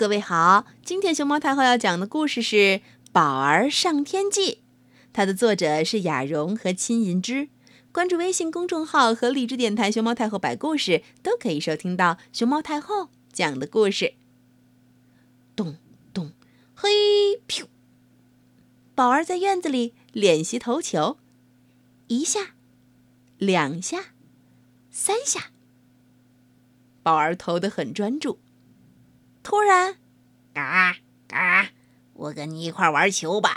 各位好，今天熊猫太后要讲的故事是《宝儿上天记》，它的作者是雅蓉和亲银之。关注微信公众号和荔枝电台“熊猫太后摆故事”，都可以收听到熊猫太后讲的故事。咚咚，嘿，咻！宝儿在院子里练习投球，一下，两下，三下。宝儿投得很专注。突然，嘎嘎，我跟你一块玩球吧！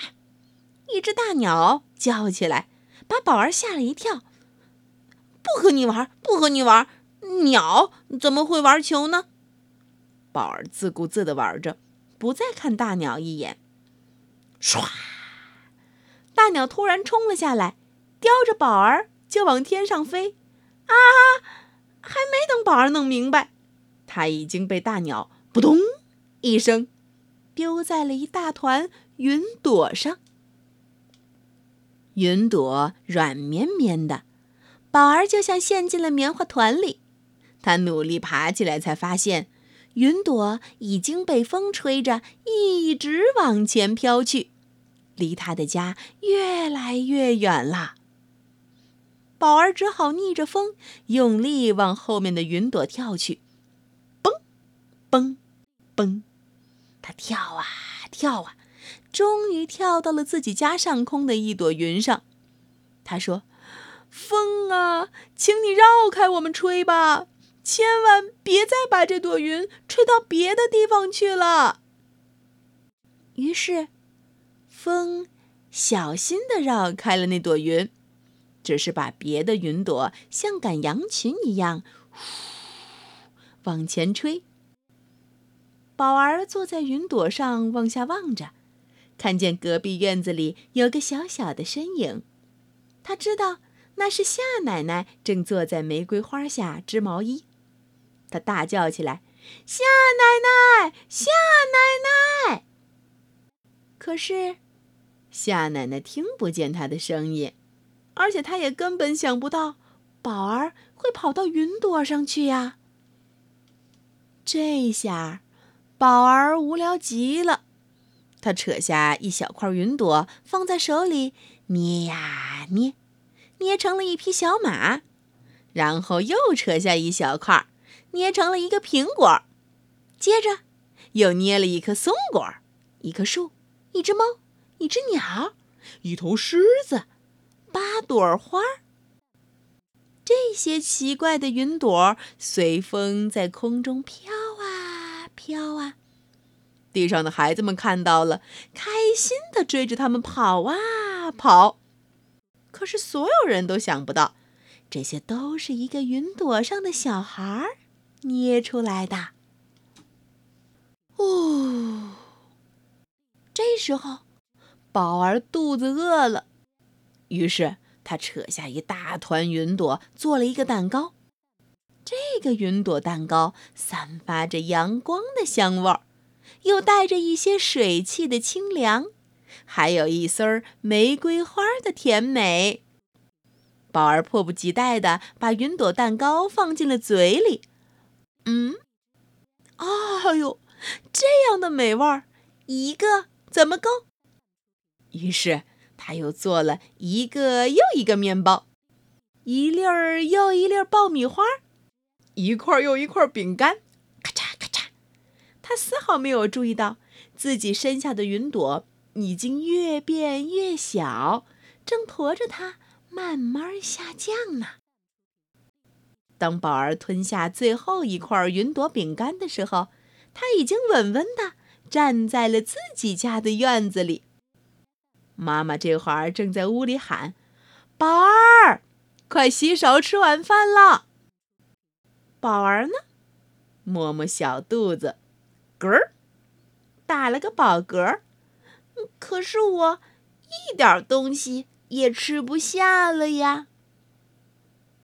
一只大鸟叫起来，把宝儿吓了一跳。不和你玩，不和你玩！鸟怎么会玩球呢？宝儿自顾自地玩着，不再看大鸟一眼。唰！大鸟突然冲了下来，叼着宝儿就往天上飞。啊！还没等宝儿弄明白，他已经被大鸟扑通一声丢在了一大团云朵上。云朵软绵绵的，宝儿就像陷进了棉花团里。他努力爬起来，才发现云朵已经被风吹着一直往前飘去，离他的家越来越远了。宝儿只好逆着风，用力往后面的云朵跳去。蹦，蹦，蹦，他跳啊跳啊，终于跳到了自己家上空的一朵云上。他说：“风啊，请你绕开我们吹吧，千万别再把这朵云吹到别的地方去了。”于是，风小心的绕开了那朵云。只是把别的云朵像赶羊群一样，往前吹。宝儿坐在云朵上往下望着，看见隔壁院子里有个小小的身影，他知道那是夏奶奶正坐在玫瑰花下织毛衣。他大叫起来：“夏奶奶，夏奶奶！”可是，夏奶奶听不见他的声音。而且他也根本想不到，宝儿会跑到云朵上去呀。这下，宝儿无聊极了。他扯下一小块云朵，放在手里捏呀捏，捏成了一匹小马。然后又扯下一小块，捏成了一个苹果。接着，又捏了一棵松果，一棵树，一只猫，一只鸟，一头狮子。八朵花，这些奇怪的云朵随风在空中飘飘啊。地上的孩子们看到了，开心的追着他们跑啊跑。可是所有人都想不到，这些都是一个云朵上的小孩捏出来的。哦，这时候，宝儿肚子饿了。于是他扯下一大团云朵，做了一个蛋糕。这个云朵蛋糕散发着阳光的香味儿，又带着一些水汽的清凉，还有一丝儿玫瑰花的甜美。宝儿迫不及待地把云朵蛋糕放进了嘴里。嗯，哎呦，这样的美味儿，一个怎么够？于是。他又做了一个又一个面包，一粒儿又一粒爆米花，一块又一块饼干，咔嚓咔嚓。他丝毫没有注意到自己身下的云朵已经越变越小，正驮着他慢慢下降呢。当宝儿吞下最后一块云朵饼干的时候，他已经稳稳地站在了自己家的院子里。妈妈这会儿正在屋里喊：“宝儿，快洗手吃晚饭了。”宝儿呢，摸摸小肚子，嗝儿，打了个饱嗝。可是我一点东西也吃不下了呀。